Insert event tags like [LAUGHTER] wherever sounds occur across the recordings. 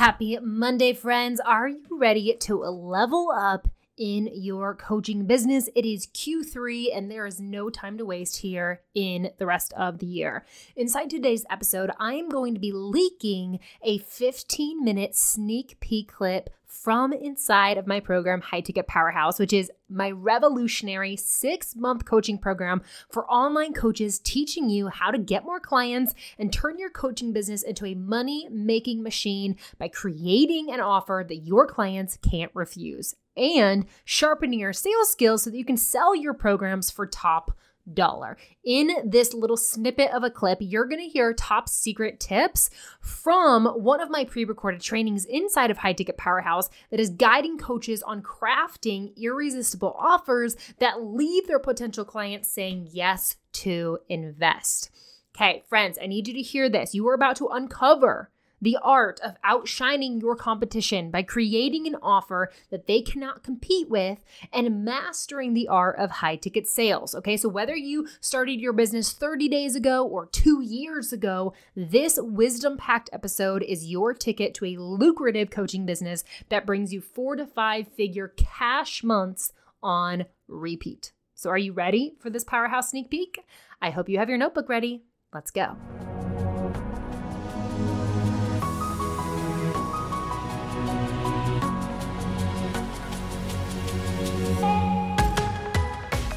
Happy Monday, friends. Are you ready to level up in your coaching business? It is Q3 and there is no time to waste here in the rest of the year. Inside today's episode, I am going to be leaking a 15 minute sneak peek clip from inside of my program, High Ticket Powerhouse, which is my revolutionary six month coaching program for online coaches teaching you how to get more clients and turn your coaching business into a money making machine by creating an offer that your clients can't refuse. And sharpening your sales skills so that you can sell your programs for top dollar. In this little snippet of a clip, you're going to hear top secret tips from one of my pre recorded trainings inside of High Ticket Powerhouse that is guiding coaches on crafting irresistible offers that leave their potential clients saying yes to invest. Okay, friends, I need you to hear this. You are about to uncover the art of outshining your competition by creating an offer that they cannot compete with and mastering the art of high ticket sales. Okay, so whether you started your business 30 days ago or two years ago, this wisdom packed episode is your ticket to a lucrative coaching business that brings you four to five figure cash months on repeat. So, are you ready for this powerhouse sneak peek? I hope you have your notebook ready. Let's go.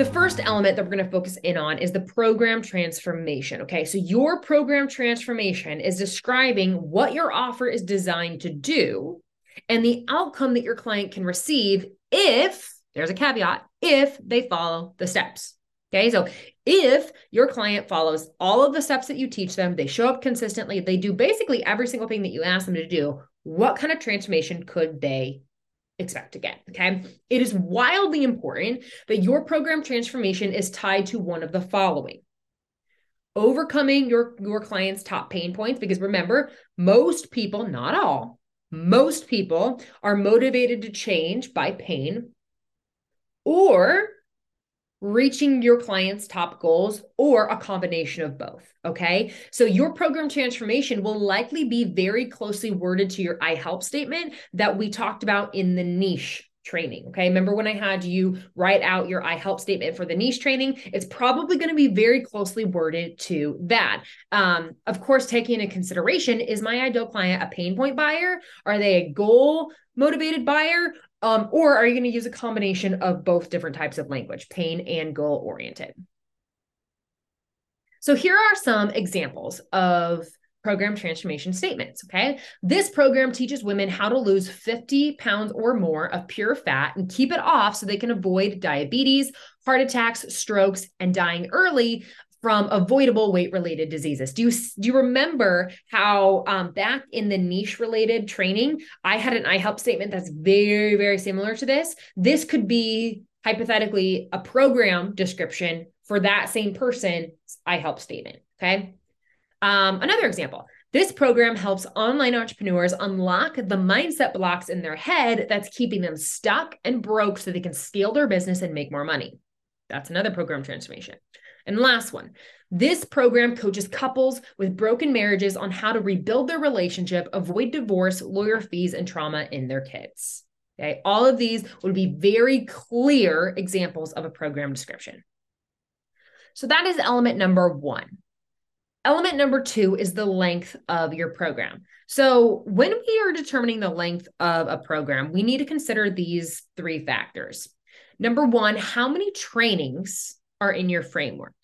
The first element that we're going to focus in on is the program transformation. Okay. So, your program transformation is describing what your offer is designed to do and the outcome that your client can receive if there's a caveat if they follow the steps. Okay. So, if your client follows all of the steps that you teach them, they show up consistently, they do basically every single thing that you ask them to do, what kind of transformation could they expect to get. Okay. It is wildly important that your program transformation is tied to one of the following overcoming your, your client's top pain points. Because remember, most people, not all, most people are motivated to change by pain or reaching your client's top goals or a combination of both. Okay. So your program transformation will likely be very closely worded to your I help statement that we talked about in the niche training. Okay. Remember when I had you write out your I help statement for the niche training? It's probably going to be very closely worded to that. Um, of course, taking into consideration is my ideal client a pain point buyer? Are they a goal motivated buyer? Um, or are you going to use a combination of both different types of language, pain and goal oriented? So here are some examples of program transformation statements. Okay. This program teaches women how to lose 50 pounds or more of pure fat and keep it off so they can avoid diabetes, heart attacks, strokes, and dying early from avoidable weight related diseases. Do you do you remember how um, back in the niche related training, I had an I help statement that's very very similar to this. This could be hypothetically a program description for that same person's I help statement. Okay. Um, another example. This program helps online entrepreneurs unlock the mindset blocks in their head that's keeping them stuck and broke so they can scale their business and make more money. That's another program transformation. And last one this program coaches couples with broken marriages on how to rebuild their relationship, avoid divorce, lawyer fees, and trauma in their kids. Okay, all of these would be very clear examples of a program description. So that is element number one. Element number two is the length of your program. So, when we are determining the length of a program, we need to consider these three factors. Number one, how many trainings are in your framework?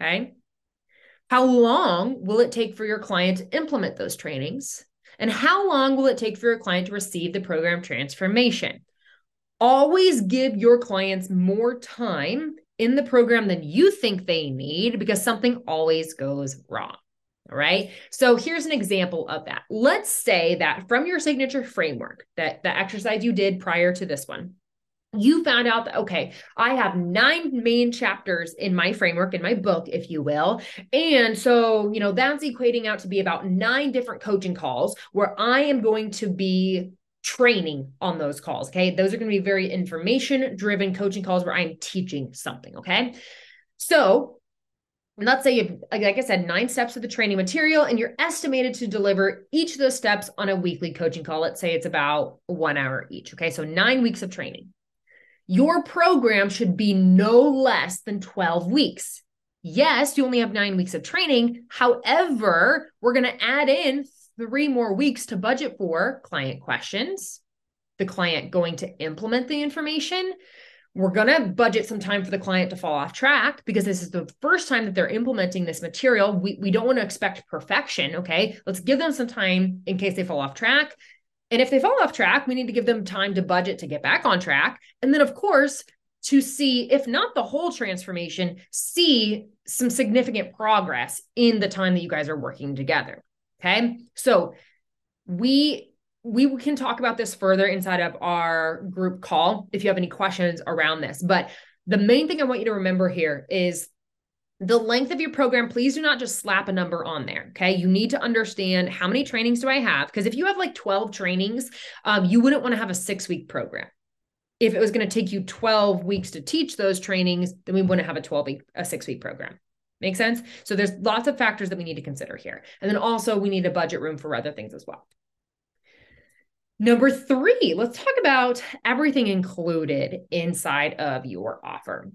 Okay. How long will it take for your client to implement those trainings? And how long will it take for your client to receive the program transformation? Always give your clients more time in the program than you think they need because something always goes wrong. All right. So here's an example of that. Let's say that from your signature framework, that the exercise you did prior to this one, you found out that, okay, I have nine main chapters in my framework, in my book, if you will. And so, you know, that's equating out to be about nine different coaching calls where I am going to be training on those calls. Okay. Those are going to be very information driven coaching calls where I'm teaching something. Okay. So let's say you've, like I said, nine steps of the training material, and you're estimated to deliver each of those steps on a weekly coaching call. Let's say it's about one hour each. Okay. So nine weeks of training. Your program should be no less than 12 weeks. Yes, you only have nine weeks of training. However, we're going to add in three more weeks to budget for client questions, the client going to implement the information. We're going to budget some time for the client to fall off track because this is the first time that they're implementing this material. We, we don't want to expect perfection. Okay. Let's give them some time in case they fall off track. And if they fall off track, we need to give them time to budget to get back on track. And then, of course, to see, if not the whole transformation, see some significant progress in the time that you guys are working together. Okay. So we we can talk about this further inside of our group call if you have any questions around this. But the main thing I want you to remember here is the length of your program, please do not just slap a number on there. Okay. You need to understand how many trainings do I have? Because if you have like 12 trainings, um, you wouldn't want to have a six week program. If it was going to take you 12 weeks to teach those trainings, then we wouldn't have a 12 week, a six week program. Make sense? So there's lots of factors that we need to consider here. And then also we need a budget room for other things as well. Number three, let's talk about everything included inside of your offer.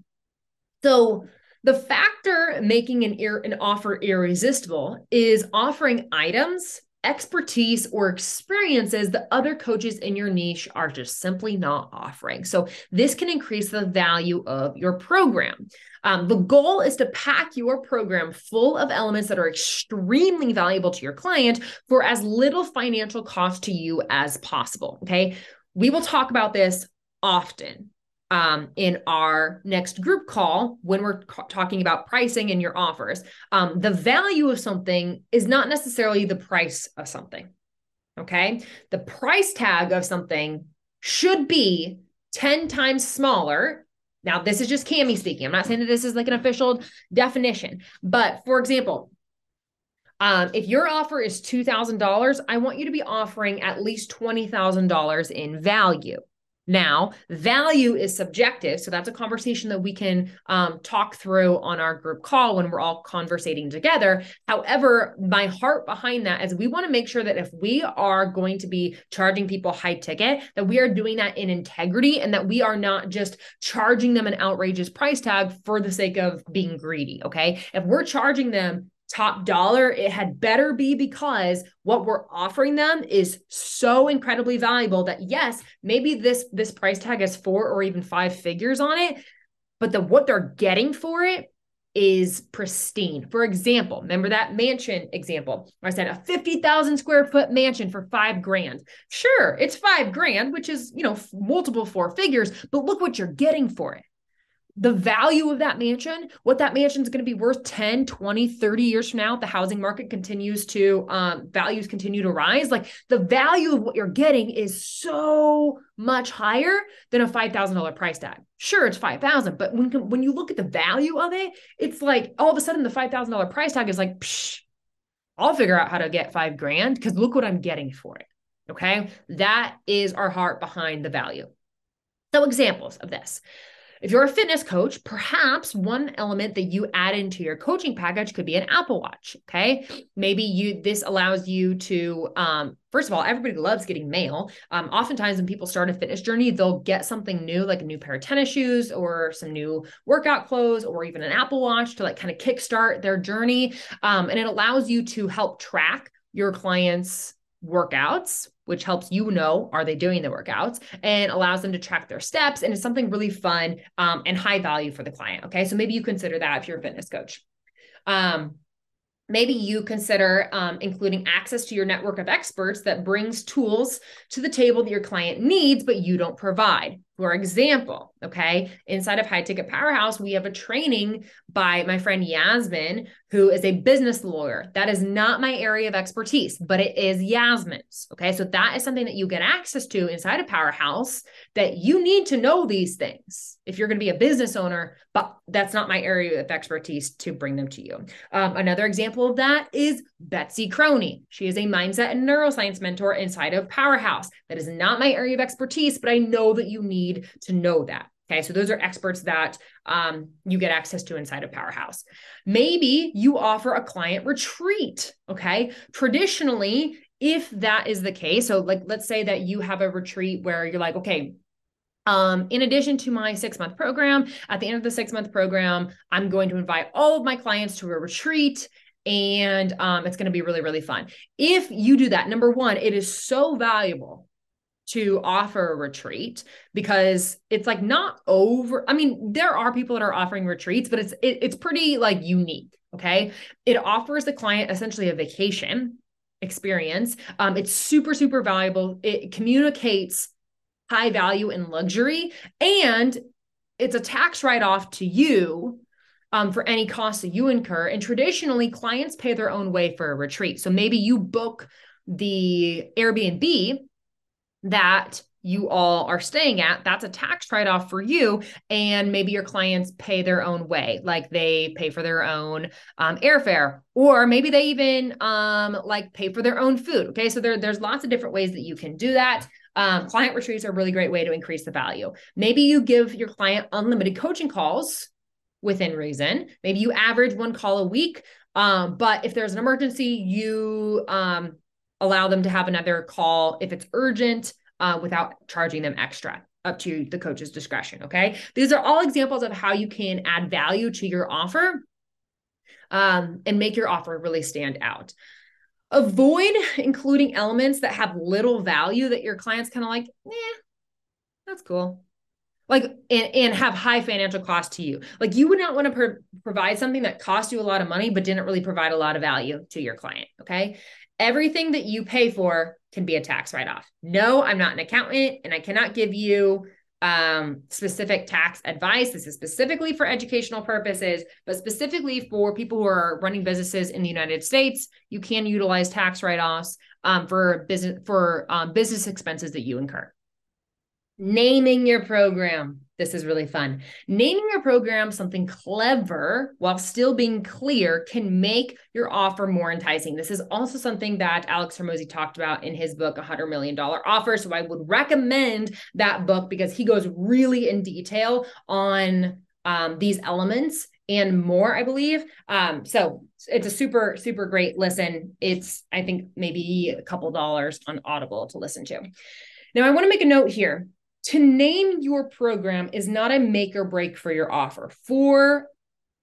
So the factor making an, ir- an offer irresistible is offering items, expertise, or experiences that other coaches in your niche are just simply not offering. So, this can increase the value of your program. Um, the goal is to pack your program full of elements that are extremely valuable to your client for as little financial cost to you as possible. Okay. We will talk about this often um, in our next group call when we're ca- talking about pricing and your offers. Um, the value of something is not necessarily the price of something. Okay. The price tag of something should be 10 times smaller. Now, this is just Camie speaking. I'm not saying that this is like an official definition, but for example, um, if your offer is $2,000, I want you to be offering at least $20,000 in value. Now, value is subjective. So that's a conversation that we can um, talk through on our group call when we're all conversating together. However, my heart behind that is we want to make sure that if we are going to be charging people high ticket, that we are doing that in integrity and that we are not just charging them an outrageous price tag for the sake of being greedy. Okay. If we're charging them top dollar, it had better be because what we're offering them is so incredibly valuable that yes, maybe this this price tag has four or even five figures on it, but the what they're getting for it is pristine. For example, remember that mansion example? I said a 50,000 square foot mansion for 5 grand. Sure, it's 5 grand, which is, you know, multiple four figures, but look what you're getting for it the value of that mansion, what that mansion is going to be worth 10, 20, 30 years from now, the housing market continues to, um, values continue to rise. Like the value of what you're getting is so much higher than a $5,000 price tag. Sure, it's 5,000, but when, when you look at the value of it, it's like all of a sudden the $5,000 price tag is like, psh, I'll figure out how to get five grand because look what I'm getting for it. Okay. That is our heart behind the value. So, examples of this. If you're a fitness coach, perhaps one element that you add into your coaching package could be an Apple Watch. Okay. Maybe you this allows you to um, first of all, everybody loves getting mail. Um, oftentimes when people start a fitness journey, they'll get something new, like a new pair of tennis shoes or some new workout clothes or even an Apple Watch to like kind of kickstart their journey. Um, and it allows you to help track your clients' workouts which helps you know are they doing the workouts and allows them to track their steps and it's something really fun um, and high value for the client okay? So maybe you consider that if you're a fitness coach. Um, maybe you consider um, including access to your network of experts that brings tools to the table that your client needs but you don't provide for example, okay, inside of High Ticket Powerhouse, we have a training by my friend Yasmin, who is a business lawyer. That is not my area of expertise, but it is Yasmin's. Okay. So that is something that you get access to inside of Powerhouse that you need to know these things if you're going to be a business owner, but that's not my area of expertise to bring them to you. Um, another example of that is Betsy Crony. She is a mindset and neuroscience mentor inside of Powerhouse. That is not my area of expertise, but I know that you need need to know that. Okay, so those are experts that um, you get access to inside of Powerhouse. Maybe you offer a client retreat. Okay, traditionally, if that is the case, so like let's say that you have a retreat where you're like, okay, um, in addition to my six month program, at the end of the six month program, I'm going to invite all of my clients to a retreat and um, it's going to be really, really fun. If you do that, number one, it is so valuable to offer a retreat because it's like not over i mean there are people that are offering retreats but it's it, it's pretty like unique okay? It offers the client essentially a vacation experience. Um, it's super super valuable. It communicates high value and luxury and it's a tax write-off to you um, for any costs that you incur. And traditionally clients pay their own way for a retreat. So maybe you book the airbnb that you all are staying at, that's a tax write off for you. And maybe your clients pay their own way, like they pay for their own um, airfare, or maybe they even um, like pay for their own food. Okay. So there, there's lots of different ways that you can do that. Um, client retreats are a really great way to increase the value. Maybe you give your client unlimited coaching calls within reason. Maybe you average one call a week. Um, but if there's an emergency, you um, allow them to have another call if it's urgent uh, without charging them extra up to the coach's discretion. Okay. These are all examples of how you can add value to your offer um, and make your offer really stand out. Avoid [LAUGHS] including elements that have little value that your clients kind of like, yeah, that's cool. Like, and, and have high financial cost to you. Like, you would not want to pro- provide something that cost you a lot of money, but didn't really provide a lot of value to your client. Okay everything that you pay for can be a tax write off. No, I'm not an accountant and I cannot give you um, specific tax advice. This is specifically for educational purposes, but specifically for people who are running businesses in the United States, you can utilize tax write offs um, for business for um, business expenses that you incur. Naming your program. This is really fun. Naming your program something clever while still being clear can make your offer more enticing. This is also something that Alex Hormozi talked about in his book, $100 million offer. So I would recommend that book because he goes really in detail on um, these elements and more, I believe. Um, so it's a super, super great listen. It's, I think, maybe a couple dollars on Audible to listen to. Now, I want to make a note here to name your program is not a make or break for your offer. For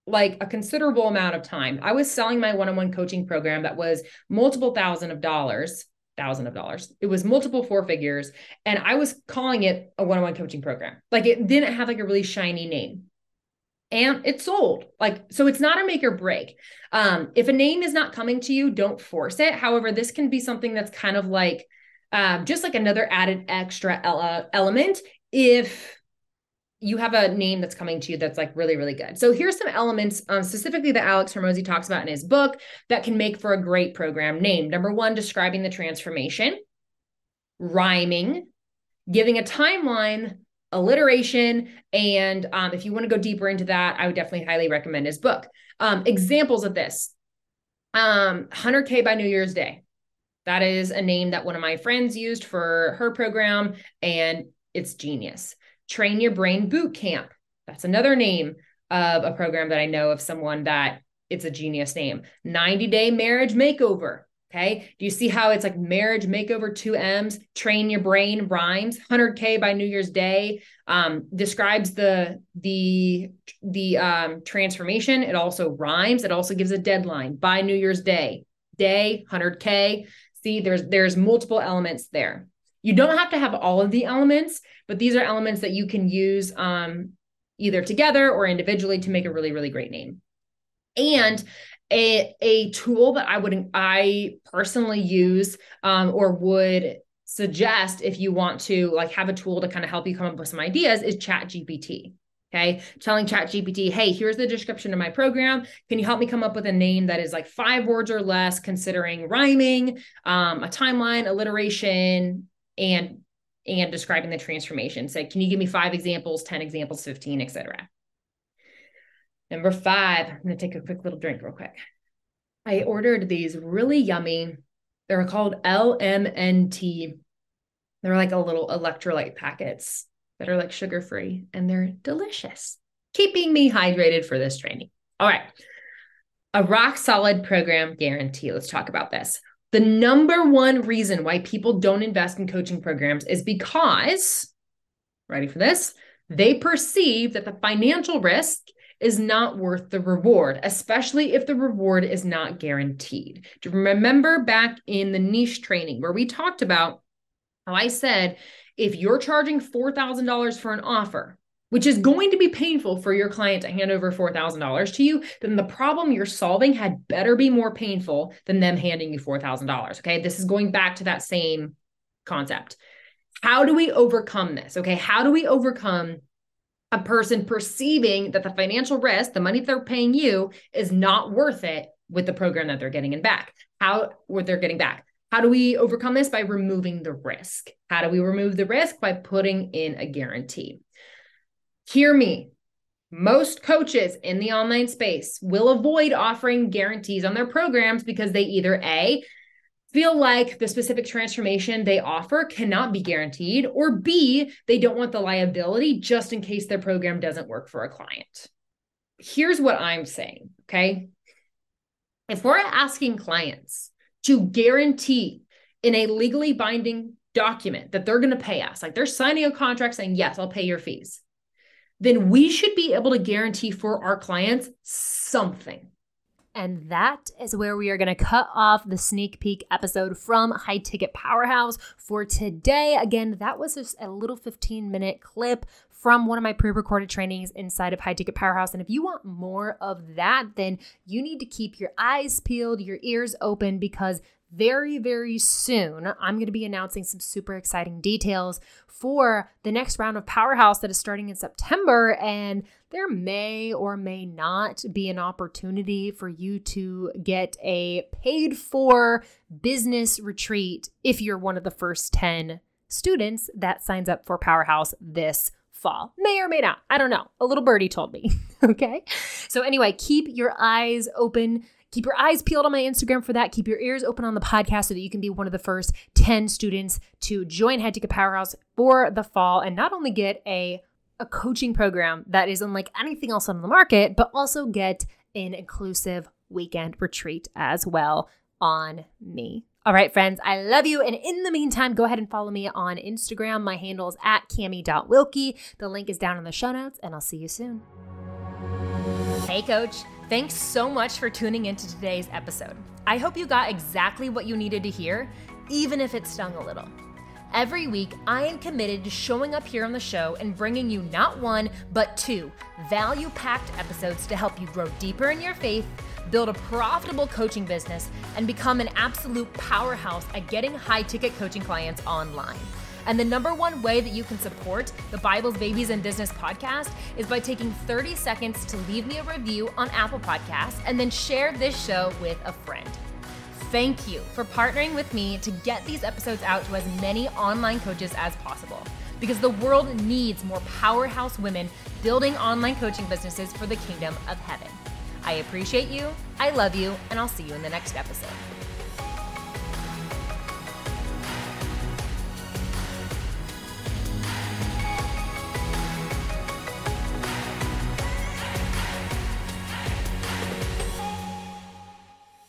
like a considerable amount of time. I was selling my one-on-one coaching program that was multiple thousand of dollars, thousand of dollars. It was multiple four figures, and I was calling it a one-on-one coaching program. Like it didn't have like a really shiny name. And it sold. Like, so it's not a make or break. Um, if a name is not coming to you, don't force it. However, this can be something that's kind of like um, just like another added extra ele- element if you have a name that's coming to you that's like really, really good. So here's some elements um, specifically that Alex Hormozi talks about in his book that can make for a great program name. Number one, describing the transformation, rhyming, giving a timeline, alliteration, and um, if you want to go deeper into that, I would definitely highly recommend his book. Um, examples of this: um, 100K by New Year's Day. That is a name that one of my friends used for her program, and it's genius. Train Your Brain Boot Camp. That's another name of a program that I know of someone that it's a genius name. 90 Day Marriage Makeover. Okay. Do you see how it's like marriage makeover, two M's, train your brain rhymes, 100K by New Year's Day, um, describes the, the, the um, transformation. It also rhymes. It also gives a deadline by New Year's Day, day, 100K. See, there's, there's multiple elements there. You don't have to have all of the elements, but these are elements that you can use um, either together or individually to make a really, really great name. And a, a tool that I would I personally use um, or would suggest if you want to like have a tool to kind of help you come up with some ideas is chat gpt okay telling chat gpt hey here's the description of my program can you help me come up with a name that is like five words or less considering rhyming um, a timeline alliteration and and describing the transformation. Say, can you give me five examples, 10 examples, 15, etc. Number five, I'm to take a quick little drink real quick. I ordered these really yummy, they're called LMNT. They're like a little electrolyte packets that are like sugar free and they're delicious, keeping me hydrated for this training. All right. A rock solid program guarantee. Let's talk about this. The number one reason why people don't invest in coaching programs is because, ready for this? They perceive that the financial risk is not worth the reward, especially if the reward is not guaranteed. Do you remember back in the niche training where we talked about how I said, if you're charging $4,000 for an offer, which is going to be painful for your client to hand over $4,000 to you, then the problem you're solving had better be more painful than them handing you $4,000. Okay. This is going back to that same concept. How do we overcome this? Okay. How do we overcome a person perceiving that the financial risk, the money they're paying you, is not worth it with the program that they're getting in back? How, what they're getting back? How do we overcome this? By removing the risk. How do we remove the risk? By putting in a guarantee. Hear me. Most coaches in the online space will avoid offering guarantees on their programs because they either A, feel like the specific transformation they offer cannot be guaranteed, or B, they don't want the liability just in case their program doesn't work for a client. Here's what I'm saying, okay? If we're asking clients to guarantee in a legally binding document that they're going to pay us, like they're signing a contract saying, Yes, I'll pay your fees then we should be able to guarantee for our clients something. And that is where we are going to cut off the sneak peek episode from High Ticket Powerhouse for today. Again, that was just a little 15 minute clip from one of my pre recorded trainings inside of High Ticket Powerhouse. And if you want more of that, then you need to keep your eyes peeled, your ears open, because very, very soon, I'm going to be announcing some super exciting details for the next round of Powerhouse that is starting in September. And there may or may not be an opportunity for you to get a paid for business retreat if you're one of the first 10 students that signs up for Powerhouse this fall. May or may not. I don't know. A little birdie told me. [LAUGHS] okay. So, anyway, keep your eyes open Keep your eyes peeled on my Instagram for that. Keep your ears open on the podcast so that you can be one of the first 10 students to join High Ticket Powerhouse for the fall and not only get a, a coaching program that is unlike anything else on the market, but also get an inclusive weekend retreat as well on me. All right, friends, I love you. And in the meantime, go ahead and follow me on Instagram. My handle is at camie.wilke. The link is down in the show notes, and I'll see you soon. Hey, coach. Thanks so much for tuning into today's episode. I hope you got exactly what you needed to hear, even if it stung a little. Every week, I am committed to showing up here on the show and bringing you not one, but two value packed episodes to help you grow deeper in your faith, build a profitable coaching business, and become an absolute powerhouse at getting high ticket coaching clients online. And the number one way that you can support the Bibles, Babies, and Business podcast is by taking 30 seconds to leave me a review on Apple Podcasts and then share this show with a friend. Thank you for partnering with me to get these episodes out to as many online coaches as possible because the world needs more powerhouse women building online coaching businesses for the kingdom of heaven. I appreciate you, I love you, and I'll see you in the next episode.